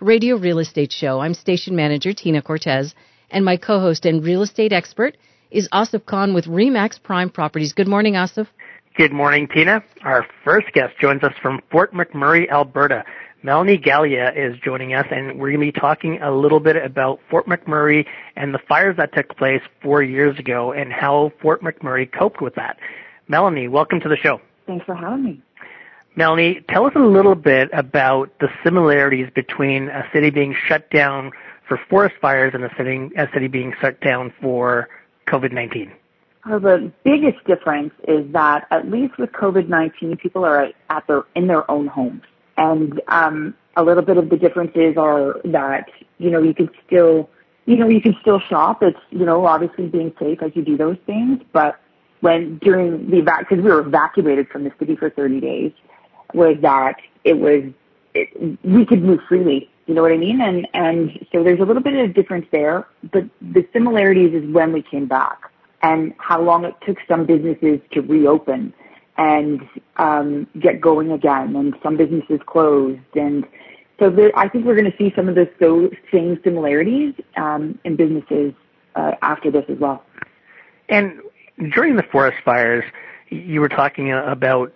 radio real estate show. I'm station manager Tina Cortez and my co-host and real estate expert is Asif Khan with Remax Prime Properties. Good morning, Asif. Good morning, Tina. Our first guest joins us from Fort McMurray, Alberta. Melanie Galea is joining us, and we're going to be talking a little bit about Fort McMurray and the fires that took place four years ago and how Fort McMurray coped with that. Melanie, welcome to the show. Thanks for having me. Melanie, tell us a little bit about the similarities between a city being shut down for forest fires and a city, a city being shut down for COVID-19. Well, the biggest difference is that at least with COVID-19, people are at their, in their own homes. And, um, a little bit of the differences are that, you know, you can still, you know, you can still shop. It's, you know, obviously being safe as you do those things, but when during the because we were evacuated from the city for 30 days, was that it was it, we could move freely. You know what I mean? And and so there's a little bit of difference there, but the similarities is when we came back and how long it took some businesses to reopen and um, get going again, and some businesses closed, and so there, I think we're going to see some of the so, same similarities um, in businesses uh, after this as well. And during the forest fires, you were talking about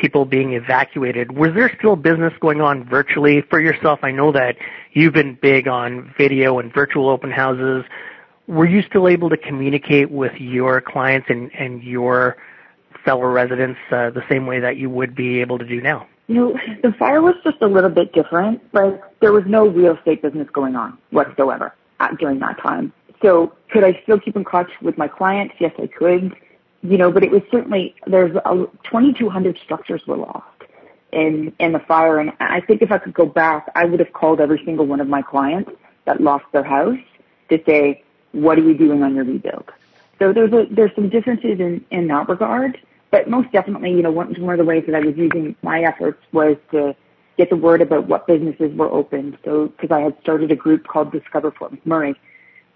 people being evacuated. Was there still business going on virtually for yourself? I know that you've been big on video and virtual open houses. Were you still able to communicate with your clients and, and your fellow residents uh, the same way that you would be able to do now? You know, the fire was just a little bit different, but there was no real estate business going on whatsoever at, during that time. So could I still keep in touch with my clients? Yes, I could. You know, but it was certainly there's a, 2,200 structures were lost in in the fire, and I think if I could go back, I would have called every single one of my clients that lost their house to say, "What are you doing on your rebuild?" So there's a, there's some differences in in that regard, but most definitely, you know, one, one of the ways that I was using my efforts was to get the word about what businesses were open. So because I had started a group called Discover Fort McMurray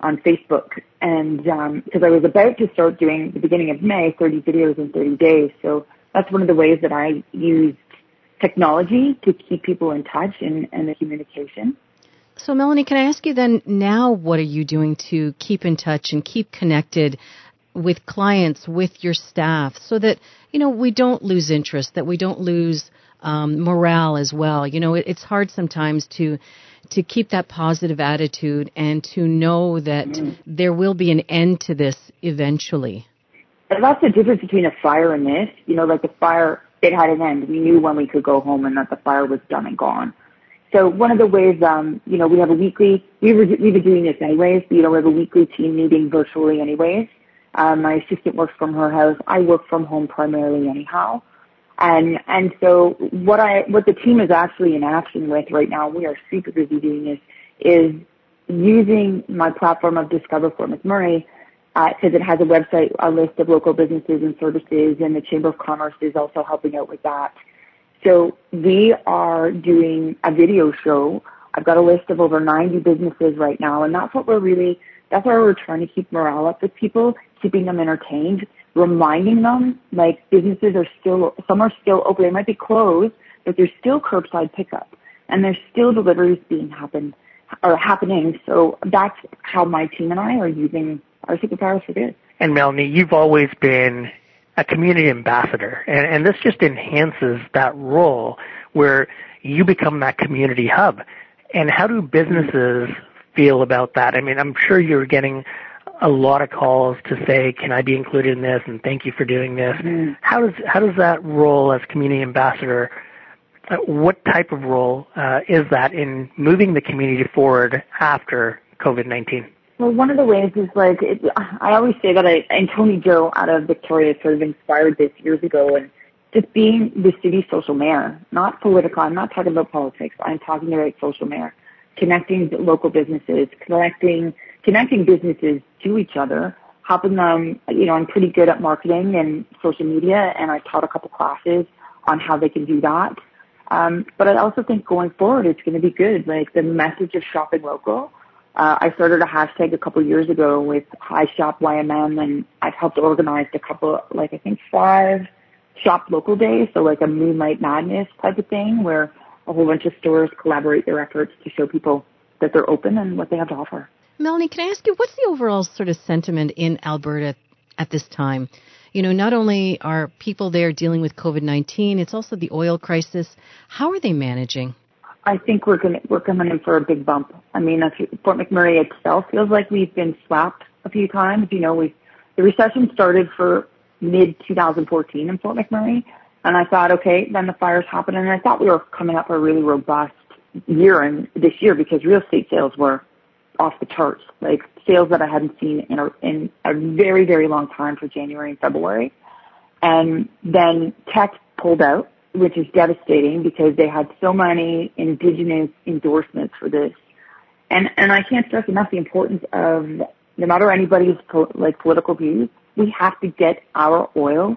on Facebook. And because um, I was about to start doing the beginning of May, 30 videos in 30 days. So that's one of the ways that I used technology to keep people in touch and, and the communication. So, Melanie, can I ask you then now what are you doing to keep in touch and keep connected with clients, with your staff, so that, you know, we don't lose interest, that we don't lose um, morale as well? You know, it, it's hard sometimes to to keep that positive attitude and to know that mm. there will be an end to this eventually. And that's the difference between a fire and this. You know, like the fire, it had an end. We knew when we could go home and that the fire was done and gone. So one of the ways, um, you know, we have a weekly, we were, we've been doing this anyways, but, you know, we have a weekly team meeting virtually anyways. Um, my assistant works from her house. I work from home primarily anyhow. And, so what I, what the team is actually in action with right now, we are super busy doing this, is using my platform of Discover Fort McMurray, because uh, it has a website, a list of local businesses and services, and the Chamber of Commerce is also helping out with that. So we are doing a video show. I've got a list of over 90 businesses right now, and that's what we're really, that's why we're trying to keep morale up with people, keeping them entertained, reminding them like businesses are still, some are still open. They might be closed, but there's still curbside pickup and there's still deliveries being happen or happening. So that's how my team and I are using our superpowers for good. And Melanie, you've always been a community ambassador and, and this just enhances that role where you become that community hub. And how do businesses feel about that? I mean, I'm sure you're getting a lot of calls to say, "Can I be included in this?" and "Thank you for doing this." Mm-hmm. How does how does that role as community ambassador? Uh, what type of role uh, is that in moving the community forward after COVID nineteen? Well, one of the ways is like it, I always say that I and Tony Joe out of Victoria sort of inspired this years ago, and just being the city social mayor, not political. I'm not talking about politics. I'm talking about social mayor, connecting local businesses, connecting connecting businesses to each other, helping them, you know, I'm pretty good at marketing and social media and I taught a couple classes on how they can do that. Um, but I also think going forward, it's going to be good. Like the message of shopping local. Uh, I started a hashtag a couple years ago with High Shop YMM and I've helped organize a couple, like I think five shop local days. So like a Moonlight Madness type of thing where a whole bunch of stores collaborate their efforts to show people that they're open and what they have to offer. Melanie, can I ask you, what's the overall sort of sentiment in Alberta at this time? You know, not only are people there dealing with COVID 19, it's also the oil crisis. How are they managing? I think we're going we're coming in for a big bump. I mean, Fort McMurray itself feels like we've been slapped a few times. You know, we the recession started for mid 2014 in Fort McMurray, and I thought, okay, then the fires happened, and I thought we were coming up for a really robust year and this year because real estate sales were off the charts, like sales that I hadn't seen in a, in a very, very long time for January and February. And then Teck pulled out, which is devastating because they had so many indigenous endorsements for this. And, and I can't stress enough the importance of no matter anybody's po- like political views, we have to get our oil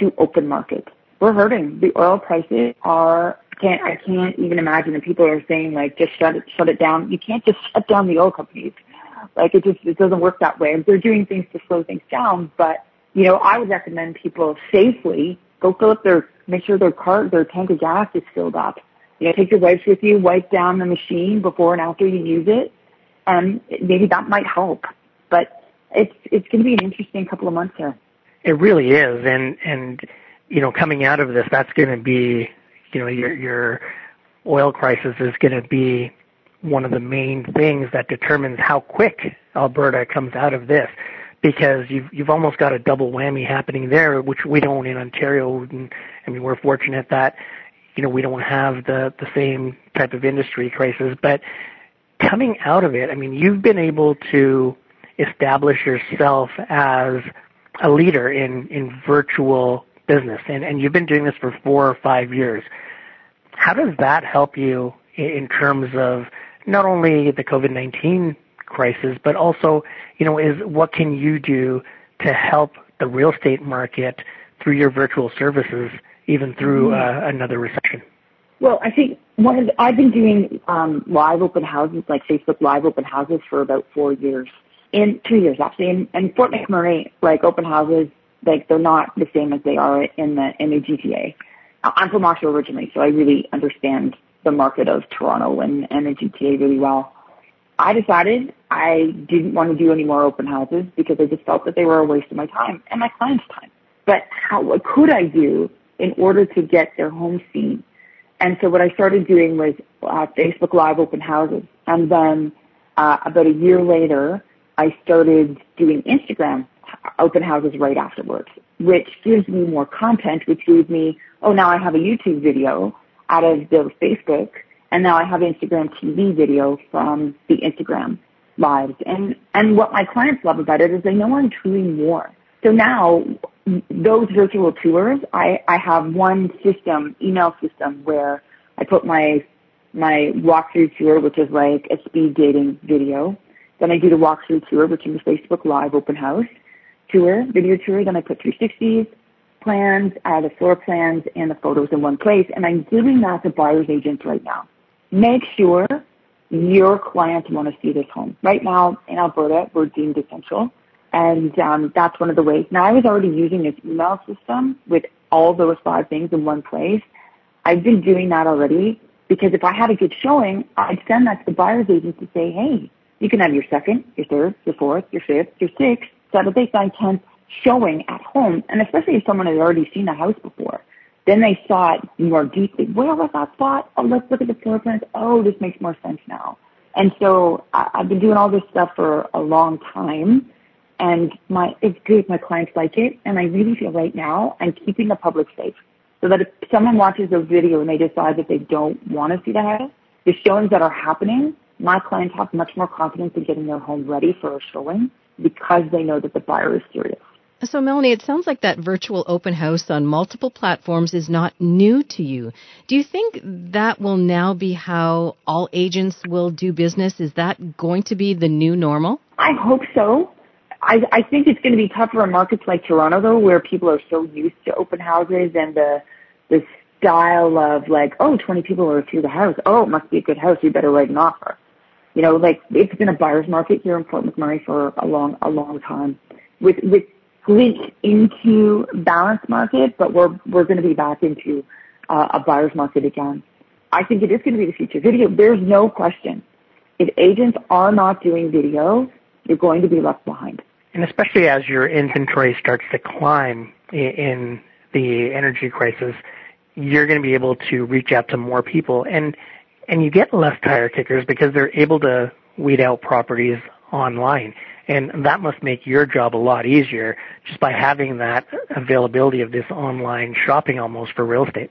to open market. We're hurting. The oil prices are can't I can't even imagine that people are saying like just shut it shut it down. You can't just shut down the oil companies. Like it just it doesn't work that way. They're doing things to slow things down, but you know, I would recommend people safely go fill up their make sure their car their tank of gas is filled up. You know, take your wipes with you, wipe down the machine before and after you use it. And maybe that might help. But it's it's gonna be an interesting couple of months here. It really is and and you know, coming out of this that's gonna be you know, your your oil crisis is going to be one of the main things that determines how quick Alberta comes out of this because you've you've almost got a double whammy happening there which we don't in Ontario and I mean we're fortunate that you know we don't have the the same type of industry crisis. But coming out of it I mean you've been able to establish yourself as a leader in in virtual business, and, and you've been doing this for four or five years. How does that help you in terms of not only the COVID-19 crisis, but also, you know, is what can you do to help the real estate market through your virtual services, even through mm-hmm. uh, another recession? Well, I think one of the, I've been doing um, live open houses, like Facebook live open houses, for about four years, in two years actually. In, in Fort McMurray, like open houses like they're not the same as they are in the in the GTA. I'm from Oshawa originally, so I really understand the market of Toronto and, and the GTA really well. I decided I didn't want to do any more open houses because I just felt that they were a waste of my time and my clients' time. But how, what could I do in order to get their home seen? And so what I started doing was uh, Facebook Live open houses. And then uh, about a year later, I started doing Instagram open houses right afterwards, which gives me more content, which gives me, oh, now I have a YouTube video out of the Facebook, and now I have Instagram TV video from the Instagram lives. And, and what my clients love about it is they know I'm doing more. So now those virtual tours, I, I have one system, email system where I put my, my walkthrough tour, which is like a speed dating video. Then I do the walkthrough tour, which is a Facebook Live open house tour, video tour. Then I put 360s, plans, uh, the floor plans, and the photos in one place. And I'm doing that to buyer's agents right now. Make sure your clients want to see this home. Right now in Alberta, we're deemed essential. And um, that's one of the ways. Now I was already using this email system with all those five things in one place. I've been doing that already because if I had a good showing, I'd send that to the buyer's agent to say, hey, you can have your second, your third, your fourth, your fifth, your sixth, Saturday, 9, 10 showing at home, and especially if someone had already seen the house before. Then they saw it more deeply. Where was that spot? Oh, let's look at the floor plans. Oh, this makes more sense now. And so I, I've been doing all this stuff for a long time, and my it's good. My clients like it, and I really feel right now I'm keeping the public safe, so that if someone watches a video and they decide that they don't want to see the house, the showings that are happening, my clients have much more confidence in getting their home ready for a showing because they know that the buyer is serious. So, Melanie, it sounds like that virtual open house on multiple platforms is not new to you. Do you think that will now be how all agents will do business? Is that going to be the new normal? I hope so. I, I think it's going to be tougher in markets like Toronto though, where people are so used to open houses and the the style of like, oh, 20 people are through the house. Oh, it must be a good house. You better write an offer. You know, like it's been a buyer's market here in Fort McMurray for a long, a long time. With with glitch into balance market, but we're we're going to be back into uh, a buyer's market again. I think it is going to be the future. Video, there's no question. If agents are not doing video, you're going to be left behind. And especially as your inventory starts to climb in the energy crisis, you're going to be able to reach out to more people and and you get less tire kickers because they're able to weed out properties online. And that must make your job a lot easier just by having that availability of this online shopping almost for real estate.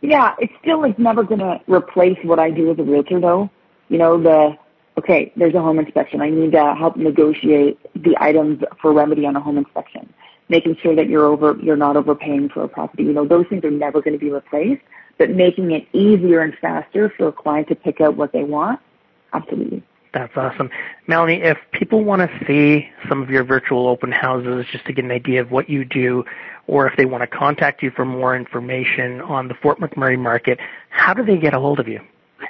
Yeah, it still is never going to replace what I do as a realtor though. You know, the, okay, there's a home inspection. I need to help negotiate the items for remedy on a home inspection. Making sure that you're over, you're not overpaying for a property. You know, those things are never going to be replaced, but making it easier and faster for a client to pick out what they want, absolutely. That's awesome. Melanie, if people want to see some of your virtual open houses just to get an idea of what you do, or if they want to contact you for more information on the Fort McMurray market, how do they get a hold of you?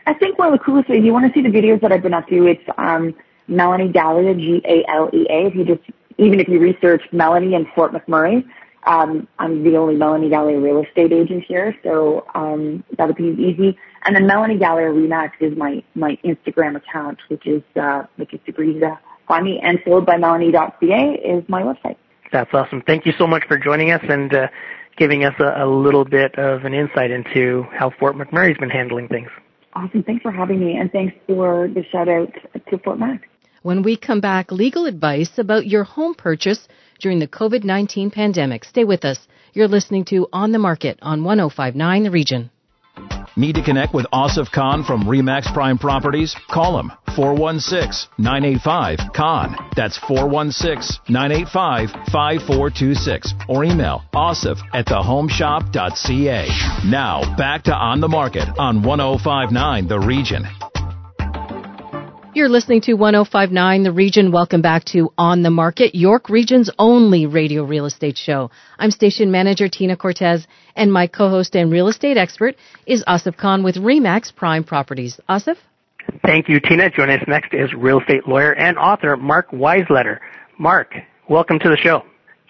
I think one of the coolest ways, you want to see the videos that I've been up to, it's um, Melanie Galea, G-A-L-E-A. If you just, even if you research Melanie and Fort McMurray, um, I'm the only Melanie Galea real estate agent here, so um, that'll be easy. And then Melanie Galea Remax is my my Instagram account, which is uh, which is super easy to find me. And soldbymelanie.ca is my website. That's awesome. Thank you so much for joining us and uh, giving us a, a little bit of an insight into how Fort McMurray's been handling things. Awesome. Thanks for having me, and thanks for the shout out to Fort Mac. When we come back, legal advice about your home purchase during the COVID 19 pandemic. Stay with us. You're listening to On the Market on 1059 The Region. Need to connect with Asif Khan from Remax Prime Properties? Call him 416-985-KHAN. That's 416-985-5426. Or email asif at thehomeshop.ca. Now back to On the Market on 1059 The Region. You're listening to 1059 The Region. Welcome back to On the Market, York Region's only radio real estate show. I'm station manager Tina Cortez, and my co-host and real estate expert is Asif Khan with Remax Prime Properties. Asif? Thank you, Tina. Joining us next is real estate lawyer and author Mark Weisleder. Mark, welcome to the show.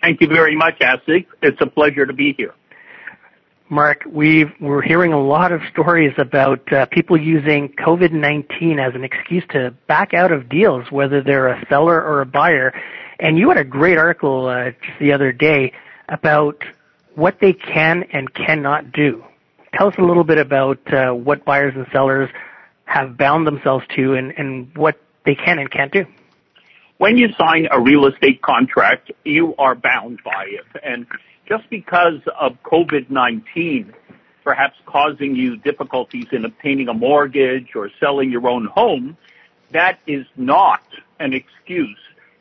Thank you very much, Asif. It's a pleasure to be here. Mark, we are hearing a lot of stories about uh, people using COVID-19 as an excuse to back out of deals, whether they're a seller or a buyer. And you had a great article uh, just the other day about what they can and cannot do. Tell us a little bit about uh, what buyers and sellers have bound themselves to and, and what they can and can't do. When you sign a real estate contract, you are bound by it. And just because of COVID-19 perhaps causing you difficulties in obtaining a mortgage or selling your own home, that is not an excuse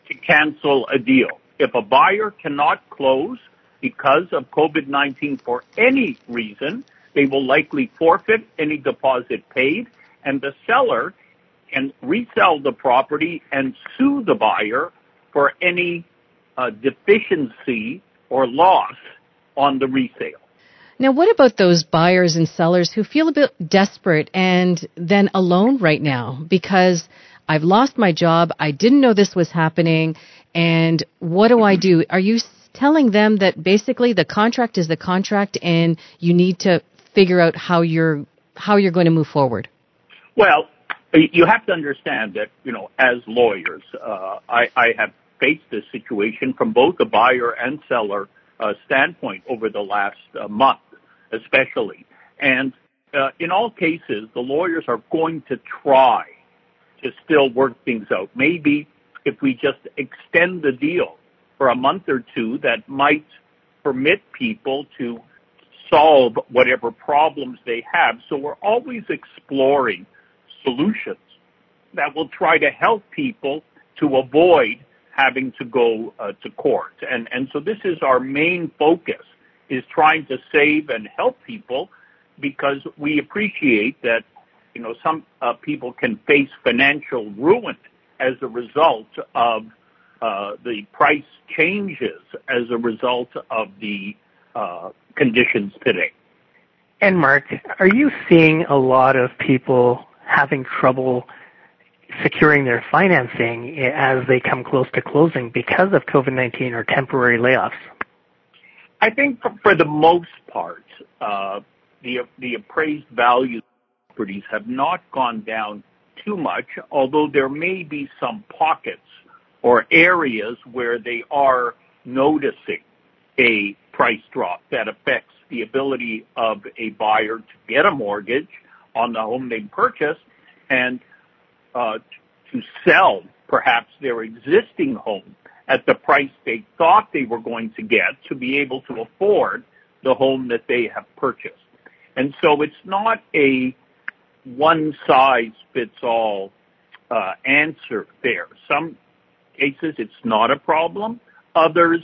to cancel a deal. If a buyer cannot close because of COVID-19 for any reason, they will likely forfeit any deposit paid and the seller can resell the property and sue the buyer for any uh, deficiency or loss on the resale. Now, what about those buyers and sellers who feel a bit desperate and then alone right now because I've lost my job, I didn't know this was happening, and what do I do? Are you telling them that basically the contract is the contract and you need to figure out how you're how you're going to move forward? Well, you have to understand that you know as lawyers, uh, I, I have faced this situation from both the buyer and seller uh, standpoint over the last uh, month, especially. And uh, in all cases, the lawyers are going to try to still work things out. Maybe if we just extend the deal for a month or two, that might permit people to solve whatever problems they have. So we're always exploring solutions that will try to help people to avoid having to go uh, to court. And, and so this is our main focus is trying to save and help people because we appreciate that, you know, some uh, people can face financial ruin as a result of uh, the price changes as a result of the conditions today. And Mark, are you seeing a lot of people having trouble securing their financing as they come close to closing because of COVID-19 or temporary layoffs? I think for the most part, uh, the the appraised value properties have not gone down too much, although there may be some pockets or areas where they are noticing a price drop that affects the ability of a buyer to get a mortgage on the home they purchase and to sell perhaps their existing home at the price they thought they were going to get to be able to afford the home that they have purchased. And so it's not a one size fits all uh, answer there. Some cases it's not a problem. Others,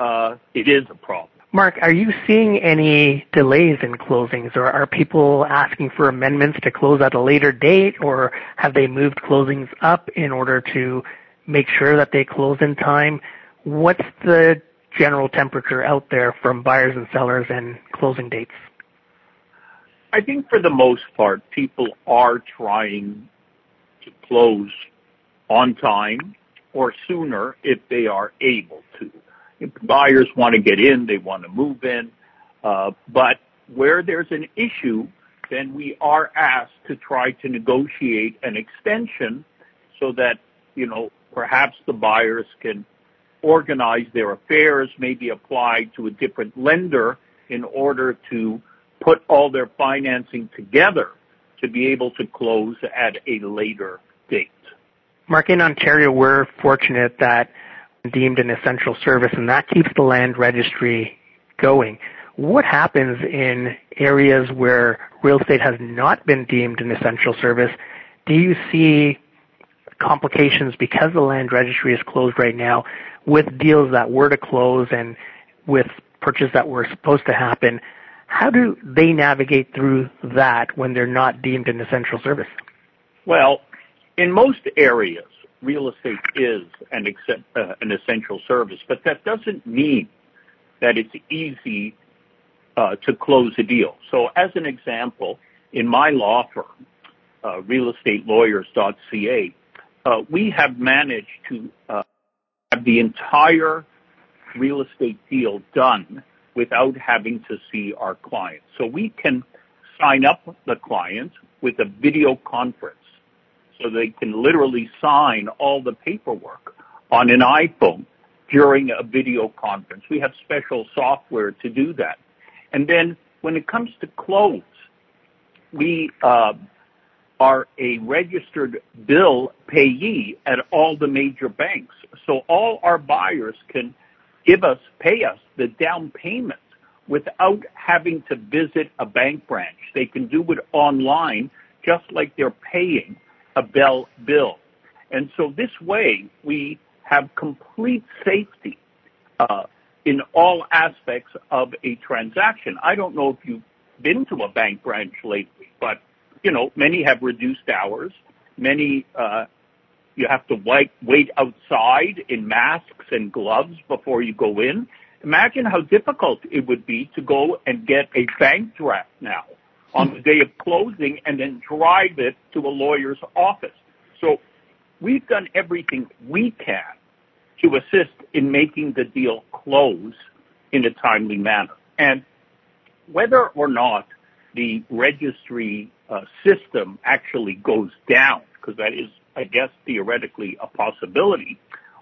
uh, it is a problem. Mark, are you seeing any delays in closings, or are people asking for amendments to close at a later date, or have they moved closings up in order to make sure that they close in time? What's the general temperature out there from buyers and sellers and closing dates? I think for the most part, people are trying to close on time or sooner if they are able to. Buyers want to get in, they want to move in. Uh, but where there's an issue, then we are asked to try to negotiate an extension so that, you know, perhaps the buyers can organize their affairs, maybe apply to a different lender in order to put all their financing together to be able to close at a later date. Mark, in Ontario, we're fortunate that deemed an essential service, and that keeps the land registry going. What happens in areas where real estate has not been deemed an essential service? Do you see complications because the land registry is closed right now with deals that were to close and with purchases that were supposed to happen? How do they navigate through that when they're not deemed an essential service? Well, in most areas, real estate is an, uh, an essential service, but that doesn't mean that it's easy uh, to close a deal. So as an example, in my law firm, uh, realestateLawyers.ca, we have managed to have the entire real estate deal done without having to see our client. So we can sign up the client with a video conference so they can literally sign all the paperwork on an iPhone during a video conference. We have special software to do that. And then when it comes to close, we uh, are a registered bill payee at all the major banks. So all our buyers can give us, pay us the down payment without having to visit a bank branch. They can do it online just like they're paying a Bell bill. And so this way we have complete safety uh, in all aspects of a transaction. I don't know if you've been to a bank branch lately, but you know many have reduced hours. Many uh, you have to wait wait outside in masks and gloves before you go in. Imagine how difficult it would be to go and get a bank draft now on the day of closing and then drive it to a lawyer's office. So we've done everything we can to assist in making the deal close in a timely manner. And whether or not the registry uh, system actually goes down, because that is, I guess, theoretically a possibility,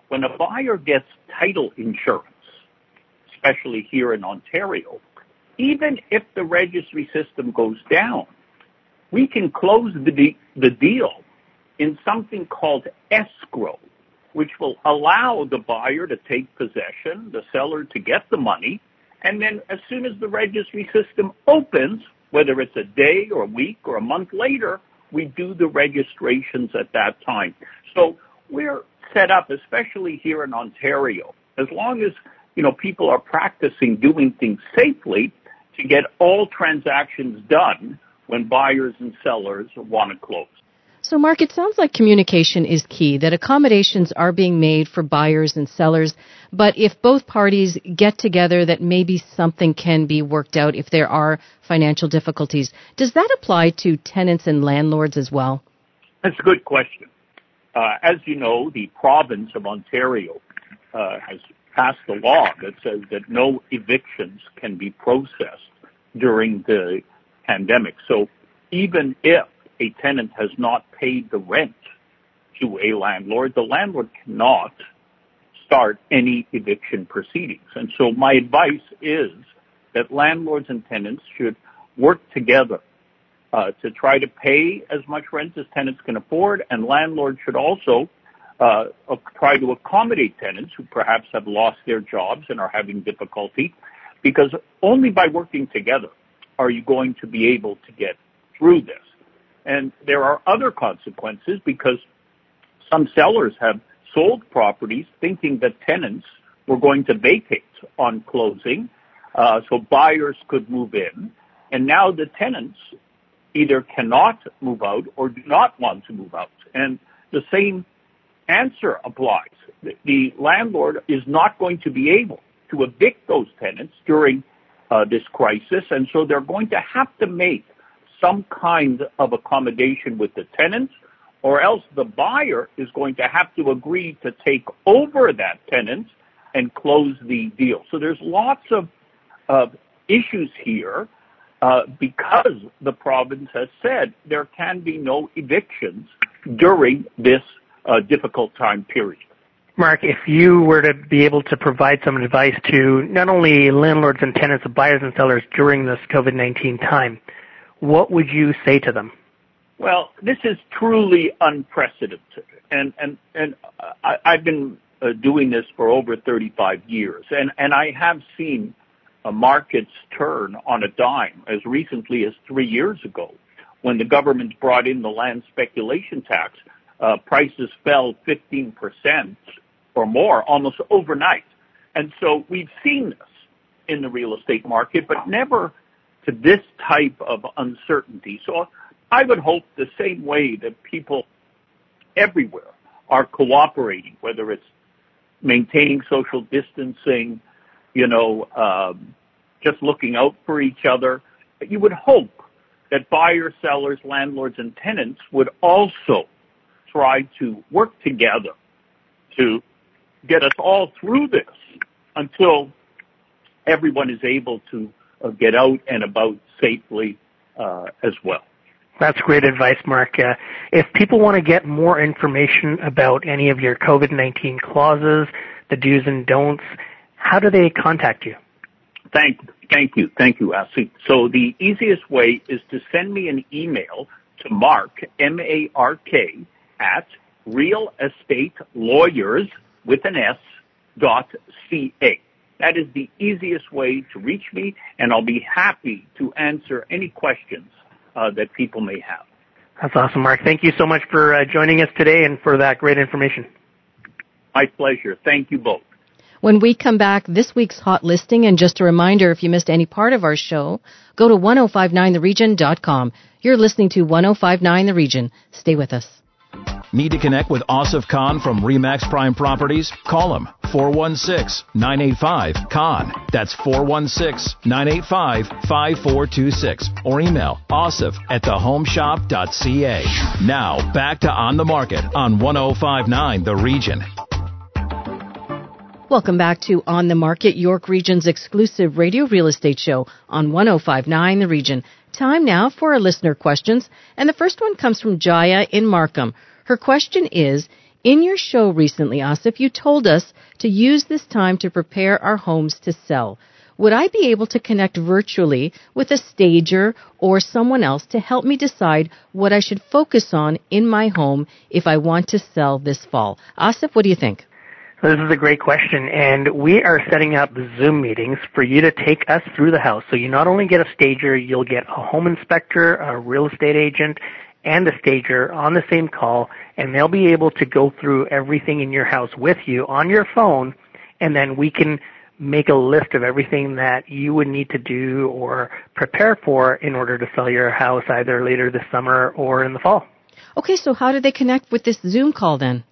when a buyer gets title insurance, especially here in Ontario, even if the registry system goes down, we can close the, de- the deal in something called escrow, which will allow the buyer to take possession, the seller to get the money, and then as soon as the registry system opens, whether it's a day or a week or a month later, we do the registrations at that time. So we're set up, especially here in Ontario, as long as you know people are practicing doing things safely, to get all transactions done when buyers and sellers want to close. So, Mark, it sounds like communication is key, that accommodations are being made for buyers and sellers. But if both parties get together, that maybe something can be worked out if there are financial difficulties. Does that apply to tenants and landlords as well? That's a good question. Uh, as you know, the province of Ontario uh, has passed a law that says that no evictions can be processed during the pandemic. So even if a tenant has not paid the rent to a landlord, the landlord cannot start any eviction proceedings. And so my advice is that landlords and tenants should work together uh, to try to pay as much rent as tenants can afford, and landlords should also try to accommodate tenants who perhaps have lost their jobs and are having difficulty, because only by working together are you going to be able to get through this. And there are other consequences because some sellers have sold properties thinking that tenants were going to vacate on closing, uh, so buyers could move in. And now the tenants either cannot move out or do not want to move out. And the same answer applies. The landlord is not going to be able to evict those tenants during uh, this crisis, and so they're going to have to make some kind of accommodation with the tenants, or else the buyer is going to have to agree to take over that tenant and close the deal. So there's lots of, issues here uh, because the province has said there can be no evictions during this uh, difficult time period. Mark, if you were to be able to provide some advice to not only landlords and tenants, but buyers and sellers during this COVID-19 time, what would you say to them? Well, this is truly unprecedented, and and and I, I've been uh, doing this for over 35 years, and and I have seen uh, markets turn on a dime as recently as three years ago, when the government brought in the land speculation tax. Uh, prices fell 15 percent or more almost overnight, and so we've seen this in the real estate market, but never to this type of uncertainty. So I would hope the same way that people everywhere are cooperating, whether it's maintaining social distancing, you know, um, just looking out for each other. You would hope that buyers, sellers, landlords, and tenants would also try to work together to get us all through this until everyone is able to uh, get out and about safely uh, as well. That's great advice, Mark. Uh, if people want to get more information about any of your COVID-19 clauses, the do's and don'ts, how do they contact you? Thank, thank you, thank you, Asi. So the easiest way is to send me an email to Mark M A R K at real estate lawyers with an S dot C A. That is the easiest way to reach me, and I'll be happy to answer any questions uh, that people may have. That's awesome, Mark. Thank you so much for uh, joining us today and for that great information. My pleasure. Thank you both. When we come back, this week's hot listing, and just a reminder if you missed any part of our show, go to 1059theregion.com. You're listening to 1059 The Region. Stay with us. Need to connect with Asif Khan from Remax Prime Properties? Call him 416-985-KHAN. That's 416-985-5426. Or email asif at thehomeshop.ca. Now back to On the Market on 1059 The Region. Welcome back to On the Market, York Region's exclusive radio real estate show on 1059 The Region. Time now for our listener questions. And the first one comes from Jaya in Markham. Her question is, in your show recently, Asif, you told us to use this time to prepare our homes to sell. Would I be able to connect virtually with a stager or someone else to help me decide what I should focus on in my home if I want to sell this fall? Asif, what do you think? This is a great question, and we are setting up Zoom meetings for you to take us through the house. So you not only get a stager, you'll get a home inspector, a real estate agent, and the stager on the same call, and they'll be able to go through everything in your house with you on your phone, and then we can make a list of everything that you would need to do or prepare for in order to sell your house either later this summer or in the fall. Okay, so how do they connect with this Zoom call then?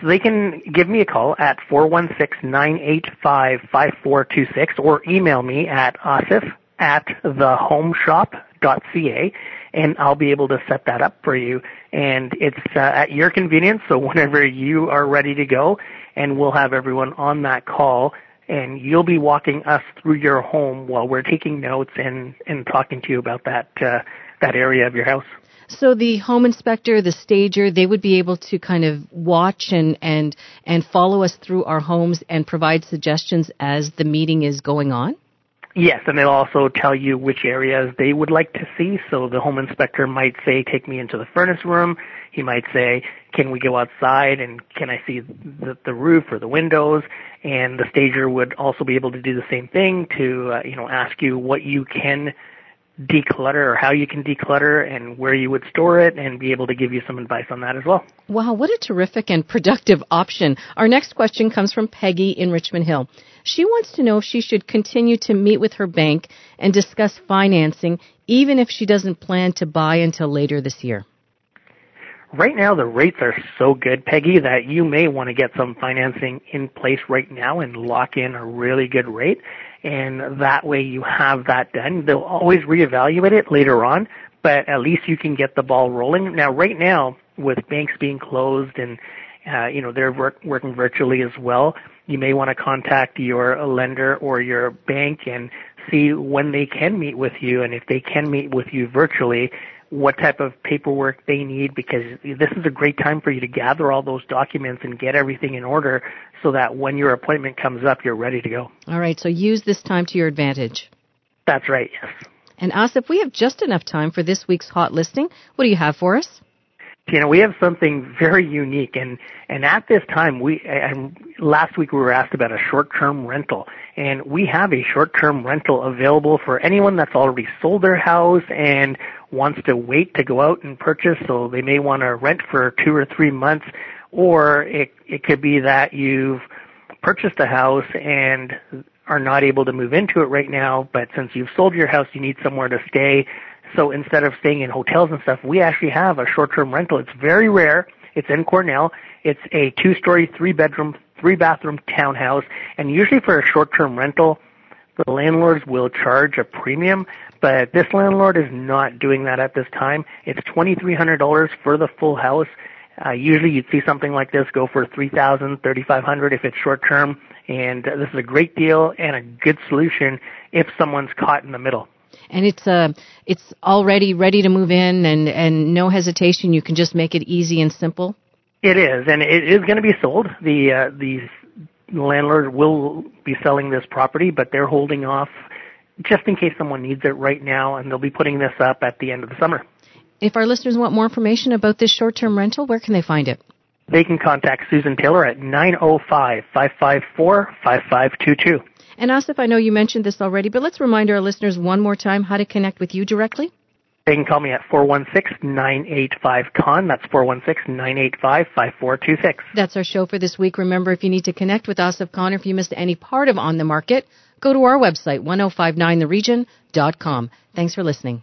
So they can give me a call at 416-985-5426 or email me at asif at thehomeshop.ca and I'll be able to set that up for you. And it's uh, at your convenience, so whenever you are ready to go, and we'll have everyone on that call and you'll be walking us through your home while we're taking notes and, and talking to you about that, uh, that area of your house. So the home inspector, the stager, they would be able to kind of watch and, and, and follow us through our homes and provide suggestions as the meeting is going on? Yes, and they'll also tell you which areas they would like to see. So the home inspector might say, take me into the furnace room. He might say, can we go outside and can I see the, the roof or the windows? And the stager would also be able to do the same thing to, uh, you know, ask you what you can declutter or how you can declutter and where you would store it and be able to give you some advice on that as well. Wow, what a terrific and productive option. Our next question comes from Peggy in Richmond Hill. She wants to know if she should continue to meet with her bank and discuss financing even if she doesn't plan to buy until later this year. Right now, the rates are so good, Peggy, that you may want to get some financing in place right now and lock in a really good rate. And that way you have that done. They'll always reevaluate it later on, but at least you can get the ball rolling. Now, right now, with banks being closed and, uh, you know, they're work, working virtually as well, you may want to contact your lender or your bank and see when they can meet with you and if they can meet with you virtually, what type of paperwork they need because this is a great time for you to gather all those documents and get everything in order so that when your appointment comes up, you're ready to go. All right, so use this time to your advantage. That's right, yes. And Asif, we have just enough time for this week's hot listing. What do you have for us? You know, we have something very unique, and and at this time, we and last week we were asked about a short-term rental, and we have a short-term rental available for anyone that's already sold their house and wants to wait to go out and purchase. So they may want to rent for two or three months, or it it could be that you've purchased a house and are not able to move into it right now, but since you've sold your house, you need somewhere to stay so instead of staying in hotels and stuff, we actually have a short-term rental. It's very rare. It's in Cornell. It's a two-story, three-bedroom, three-bathroom townhouse. And usually for a short-term rental, the landlords will charge a premium, but this landlord is not doing that at this time. It's $2,300 for the full house. Uh, usually you'd see something like this go for $3,000, $3,500 if it's short term. And this is a great deal and a good solution if someone's caught in the middle and it's uh it's already ready to move in and and no hesitation. You can just make it easy and simple. It is and it is going to be sold. The uh the landlord will be selling this property but they're holding off just in case someone needs it right now and they'll be putting this up at the end of the summer. If our listeners want more information about this short-term rental where can they find it? They can contact Susan Taylor at 905 554 5522. And Asif, I know you mentioned this already, but let's remind our listeners one more time how to connect with you directly. They can call me at 416-985-KHAN. That's 416-985-5426. That's our show for this week. Remember, if you need to connect with Asif Khan or if you missed any part of On the Market, go to our website, 1059theregion.com. Thanks for listening.